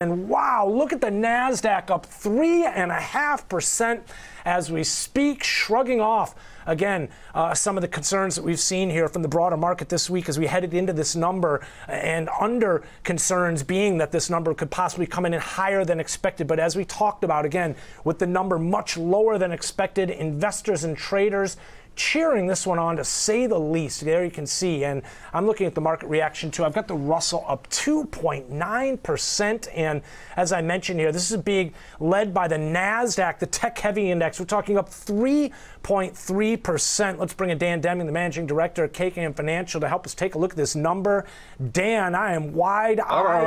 And wow, look at the NASDAQ up 3.5% as we speak, shrugging off again uh, some of the concerns that we've seen here from the broader market this week as we headed into this number, and under concerns being that this number could possibly come in higher than expected. But as we talked about again, with the number much lower than expected, investors and traders cheering this one on to say the least. There you can see. And I'm looking at the market reaction too. I've got the Russell up 2.9%. And as I mentioned here, this is being led by the NASDAQ, the tech heavy index. We're talking up 3.3%. Let's bring in Dan Deming, the managing director of KKM Financial, to help us take a look at this number. Dan, I am wide eyed.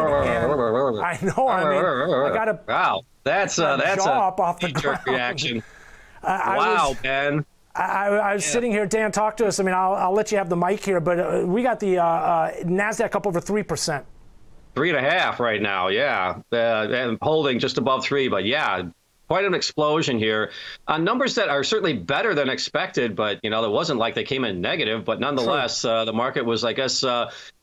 I know. I mean, I got a. Wow. That's a, that's a off the ground. reaction. wow, was, man. I, I was yeah. sitting here, Dan, talk to us. I mean, I'll, I'll let you have the mic here, but uh, we got the uh, uh, NASDAQ up over 3%. Three and a half right now, yeah. Uh, and holding just above three, but yeah, quite an explosion here. Uh, numbers that are certainly better than expected, but, you know, it wasn't like they came in negative, but nonetheless, uh, the market was, I guess,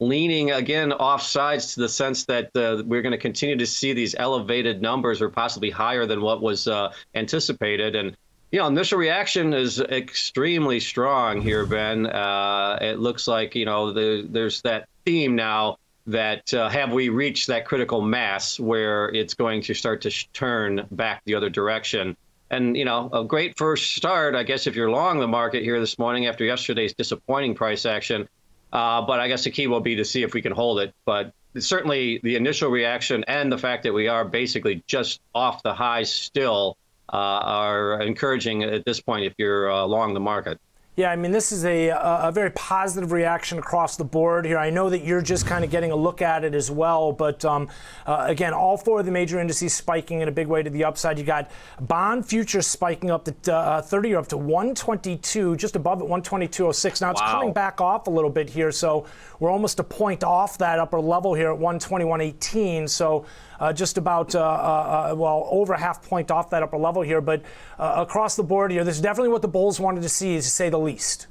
leaning again off sides to the sense that we're going to continue to see these elevated numbers or possibly higher than what was anticipated. And you know, initial reaction is extremely strong here, Ben. Uh, it looks like you know the, there's that theme now that uh, have we reached that critical mass where it's going to start to sh- turn back the other direction. And you know, a great first start, I guess, if you're long the market here this morning after yesterday's disappointing price action. Uh, but I guess the key will be to see if we can hold it. But certainly, the initial reaction and the fact that we are basically just off the highs still are encouraging at this point if you're uh, along the market. Yeah, I mean, this is a, a very positive reaction across the board here. I know that you're just kind of getting a look at it as well, but um, uh, again, all four of the major indices spiking in a big way to the upside. You got bond futures spiking up to uh, 30 year up to 122, just above at 122.06. Now it's wow. coming back off a little bit here, so we're almost a point off that upper level here at 121.18. So uh, just about, uh, uh, uh, well, over a half point off that upper level here. But across the board here, this is definitely what the Bulls wanted to see, to say the least.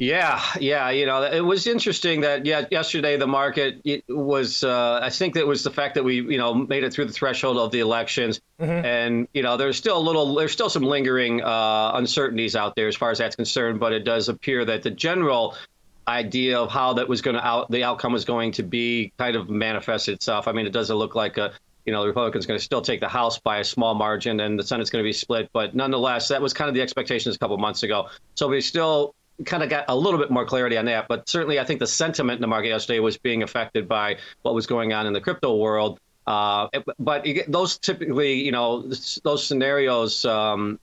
Yeah, yeah, you know, it was interesting that yeah, yesterday the market was. Uh, I think that was the fact that we, you know, made it through the threshold of the elections, mm-hmm. and you know, there's still a little, there's still some lingering uh, uncertainties out there as far as that's concerned. But it does appear that the general idea of how that was going to out the outcome was going to be kind of manifest itself. I mean, it doesn't look like a you know the Republicans going to still take the House by a small margin, and the Senate's going to be split. But nonetheless, that was kind of the expectations a couple months ago. So we still kind of got a little bit more clarity on that. But certainly, I think the sentiment in the market yesterday was being affected by what was going on in the crypto world. Uh, but those typically, you know, those scenarios um,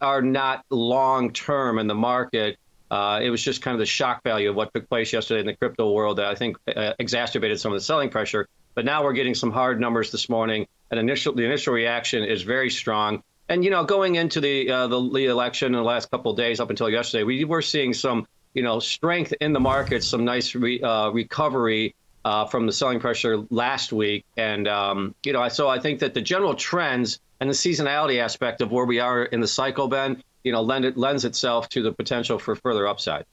are not long term in the market. Uh, it was just kind of the shock value of what took place yesterday in the crypto world that I think uh, exacerbated some of the selling pressure. But now we're getting some hard numbers this morning, and initial the initial reaction is very strong. And you know, going into the uh, the, election in the last couple of days up until yesterday, we were seeing some you know strength in the market, some nice re, uh, recovery uh, from the selling pressure last week, and um, you know, so I think that the general trends and the seasonality aspect of where we are in the cycle, Ben, you know, lend it, lends itself to the potential for further upside.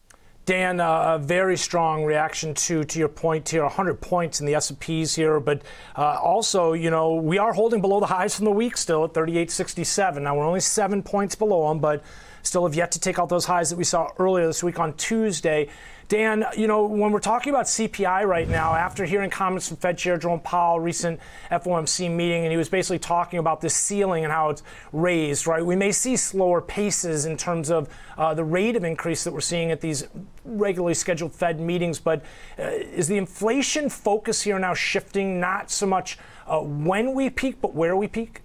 Dan, uh, a very strong reaction to to your point here, 100 points in the S&Ps here, but uh, also, you know, we are holding below the highs from the week still at 38.67. Now we're only seven points below them, but still have yet to take out those highs that we saw earlier this week on Tuesday. Dan, you know, when we're talking about CPI right now, after hearing comments from Fed Chair Jerome Powell, recent FOMC meeting, and he was basically talking about this ceiling and how it's raised, right? We may see slower paces in terms of uh, the rate of increase that we're seeing at these regularly scheduled Fed meetings, but uh, is the inflation focus here now shifting not so much uh, when we peak, but where we peak?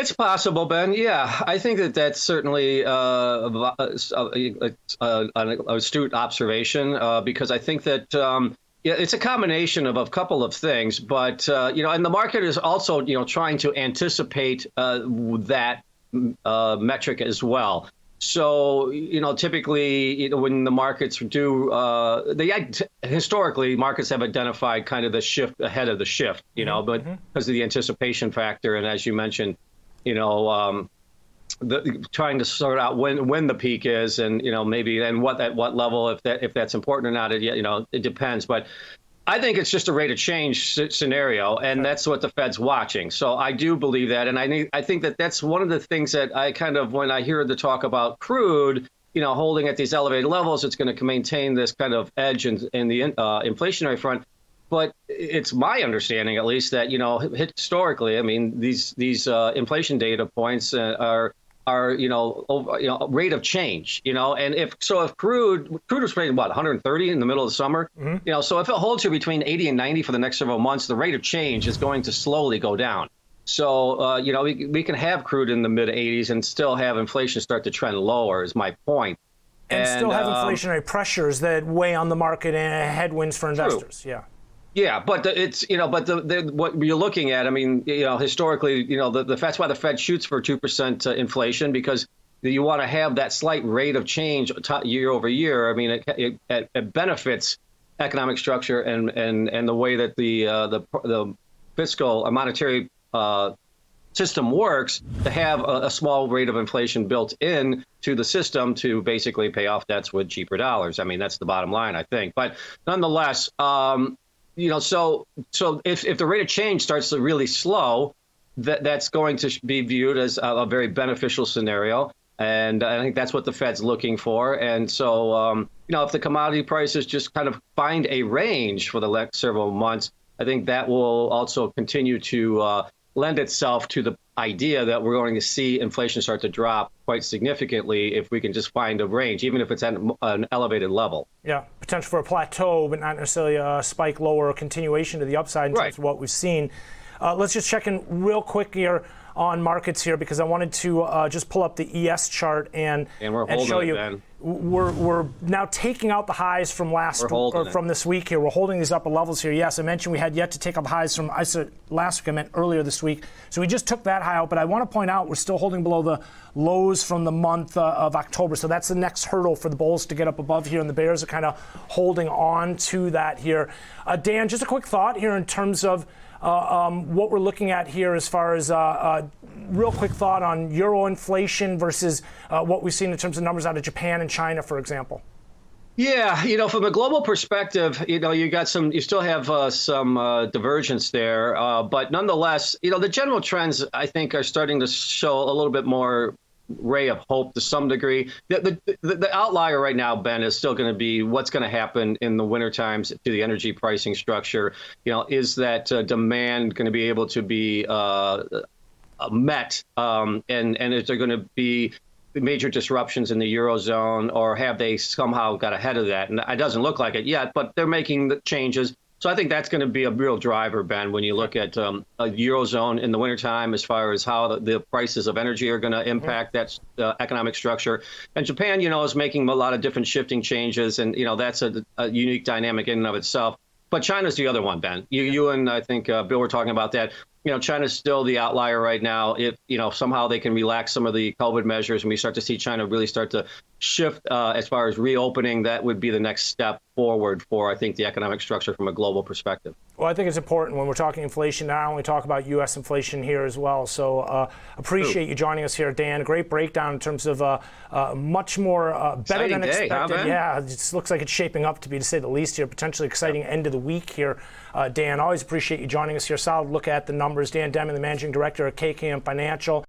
It's possible, Ben. Yeah, I think that that's certainly uh, a, a, a, an astute observation uh, because I think that um, yeah, it's a combination of a couple of things. But uh, you know, and the market is also you know trying to anticipate uh, that uh, metric as well. So you know, typically you know, when the markets do, uh, they historically markets have identified kind of the shift ahead of the shift. You know, mm-hmm. but because of the anticipation factor, and as you mentioned you know, um, the, trying to sort out when when the peak is, and you know maybe and what at what level if that if that's important or not. It, you know, it depends. But I think it's just a rate of change scenario, and that's what the Fed's watching. So I do believe that, and I need, I think that that's one of the things that I kind of when I hear the talk about crude, you know, holding at these elevated levels, it's going to maintain this kind of edge in, in the uh, inflationary front. But it's my understanding, at least, that you know historically, I mean, these these uh, inflation data points uh, are are you know over, you know rate of change you know? And if so if crude crude was trading what 130 in the middle of the summer? Mm-hmm. you know so if it holds here between 80 and 90 for the next several months the rate of change is going to slowly go down. So uh, you know we, we can have crude in the mid 80s and still have inflation start to trend lower is my point. And, and still have um, inflationary pressures that weigh on the market and headwinds for investors true. yeah yeah, but the, it's you know, but the, the, what you're looking at, I mean, you know, historically, you know, the, the that's why the Fed shoots for two percent uh, inflation because you want to have that slight rate of change year over year. I mean, it, it, it benefits economic structure and and and the way that the uh, the the fiscal uh, monetary uh, system works to have a, a, small rate of inflation built in to the system to basically pay off debts with cheaper dollars. I mean, that's the bottom line, I think. But nonetheless, um, you know, so so if, if the rate of change starts to really slow, that that's going to be viewed as a, a very beneficial scenario. And I think that's what the Fed's looking for. And so, um, you know, if the commodity prices just kind of find a range for the next several months, I think that will also continue to uh, lend itself to the idea that we're going to see inflation start to drop quite significantly if we can just find a range, even if it's at an elevated level. Yeah, potential for a plateau, but not necessarily a spike lower or continuation to the upside in right. terms of what we've seen. Uh, let's just check in real quick here on markets here because I wanted to uh, just pull up the ES chart and, and, and show you. It, we're, we're now taking out the highs from last or from this week here. We're holding these upper levels here. Yes, I mentioned we had yet to take up highs from I said last week. I meant earlier this week. So we just took that high out. But I want to point out we're still holding below the lows from the month uh, of October. So that's the next hurdle for the bulls to get up above here, and the bears are kind of holding on to that here. Uh, Dan, just a quick thought here in terms of. Uh, um, what we're looking at here as far as uh, uh, real quick thought on euro inflation versus uh, what we've seen in terms of numbers out of Japan and China, for example. Yeah, you know, from a global perspective, you know, you got some, you still have uh, some uh, divergence there, uh, but nonetheless, you know, the general trends I think are starting to show a little bit more ray of hope to some degree. The, the, the outlier right now, Ben, is still going to be what's going to happen in the winter times to the energy pricing structure. You know, is that uh, demand going to be able to be uh, met, um, and and is there going to be major disruptions in the eurozone, or have they somehow got ahead of that? And it doesn't look like it yet, but they're making the changes. So I think that's going to be a real driver, Ben, when you look at um, a eurozone in the wintertime as far as how the, the prices of energy are going to impact that uh, economic structure. And Japan, you know, is making a lot of different shifting changes, and you know that's a, a unique dynamic in and of itself. But China's the other one, Ben. You, you and I think uh, Bill were talking about that you know, China's still the outlier right now. If you know somehow they can relax some of the COVID measures, and we start to see China really start to shift uh, as far as reopening, that would be the next step forward for I think the economic structure from a global perspective. Well, I think it's important when we're talking inflation. Not only talk about U.S. inflation here as well. So uh, appreciate True. you joining us here, Dan. Great breakdown in terms of uh, uh much more uh, better exciting than day, expected. Huh, yeah, it looks like it's shaping up to be, to say the least, here. Potentially exciting yep. end of the week here, uh, Dan. Always appreciate you joining us here. Solid look at the numbers. Dan Deming, the managing director at KKM Financial.